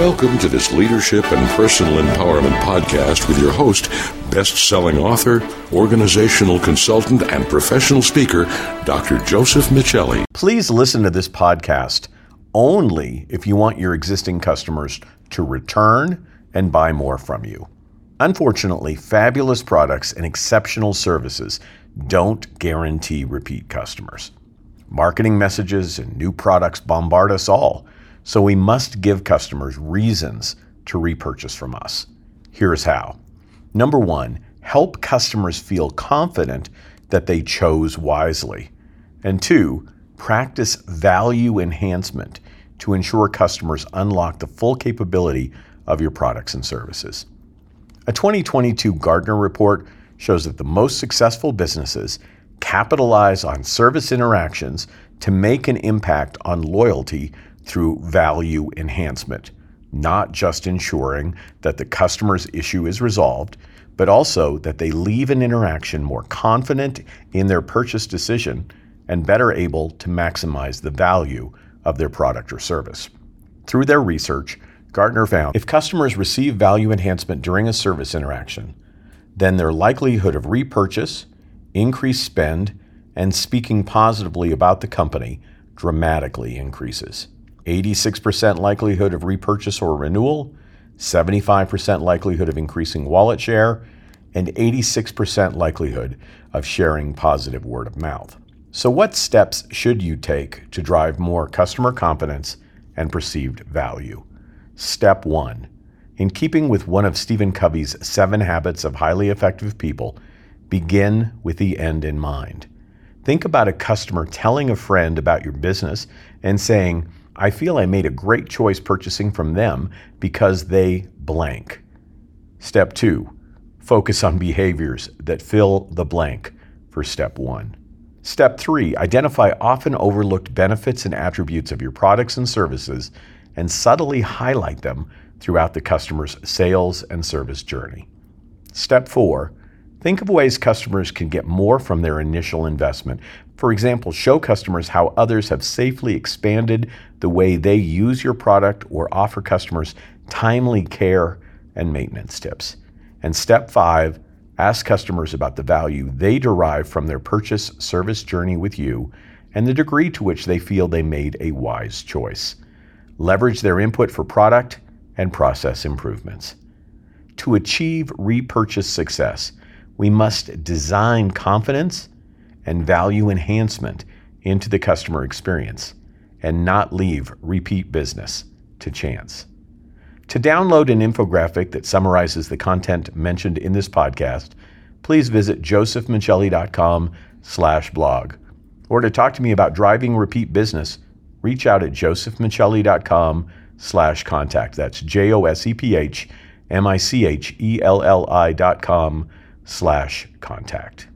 Welcome to this leadership and personal empowerment podcast with your host, best selling author, organizational consultant, and professional speaker, Dr. Joseph Michelli. Please listen to this podcast only if you want your existing customers to return and buy more from you. Unfortunately, fabulous products and exceptional services don't guarantee repeat customers. Marketing messages and new products bombard us all so we must give customers reasons to repurchase from us. Here's how. Number one, help customers feel confident that they chose wisely. And two, practice value enhancement to ensure customers unlock the full capability of your products and services. A 2022 Gartner report shows that the most successful businesses capitalize on service interactions to make an impact on loyalty through value enhancement, not just ensuring that the customer's issue is resolved, but also that they leave an interaction more confident in their purchase decision and better able to maximize the value of their product or service. Through their research, Gartner found if customers receive value enhancement during a service interaction, then their likelihood of repurchase, increased spend, and speaking positively about the company dramatically increases. 86% likelihood of repurchase or renewal, 75% likelihood of increasing wallet share, and 86% likelihood of sharing positive word of mouth. So, what steps should you take to drive more customer confidence and perceived value? Step one In keeping with one of Stephen Covey's seven habits of highly effective people, begin with the end in mind. Think about a customer telling a friend about your business and saying, I feel I made a great choice purchasing from them because they blank. Step two, focus on behaviors that fill the blank for step one. Step three, identify often overlooked benefits and attributes of your products and services and subtly highlight them throughout the customer's sales and service journey. Step four, think of ways customers can get more from their initial investment for example, show customers how others have safely expanded the way they use your product or offer customers timely care and maintenance tips. And step five, ask customers about the value they derive from their purchase service journey with you and the degree to which they feel they made a wise choice. Leverage their input for product and process improvements. To achieve repurchase success, we must design confidence and value enhancement into the customer experience and not leave repeat business to chance. To download an infographic that summarizes the content mentioned in this podcast, please visit josephmichelli.com slash blog. Or to talk to me about driving repeat business, reach out at josephmichelli.com slash contact. That's J-O-S-E-P-H M-I-C-H-E-L-L-I dot com slash contact.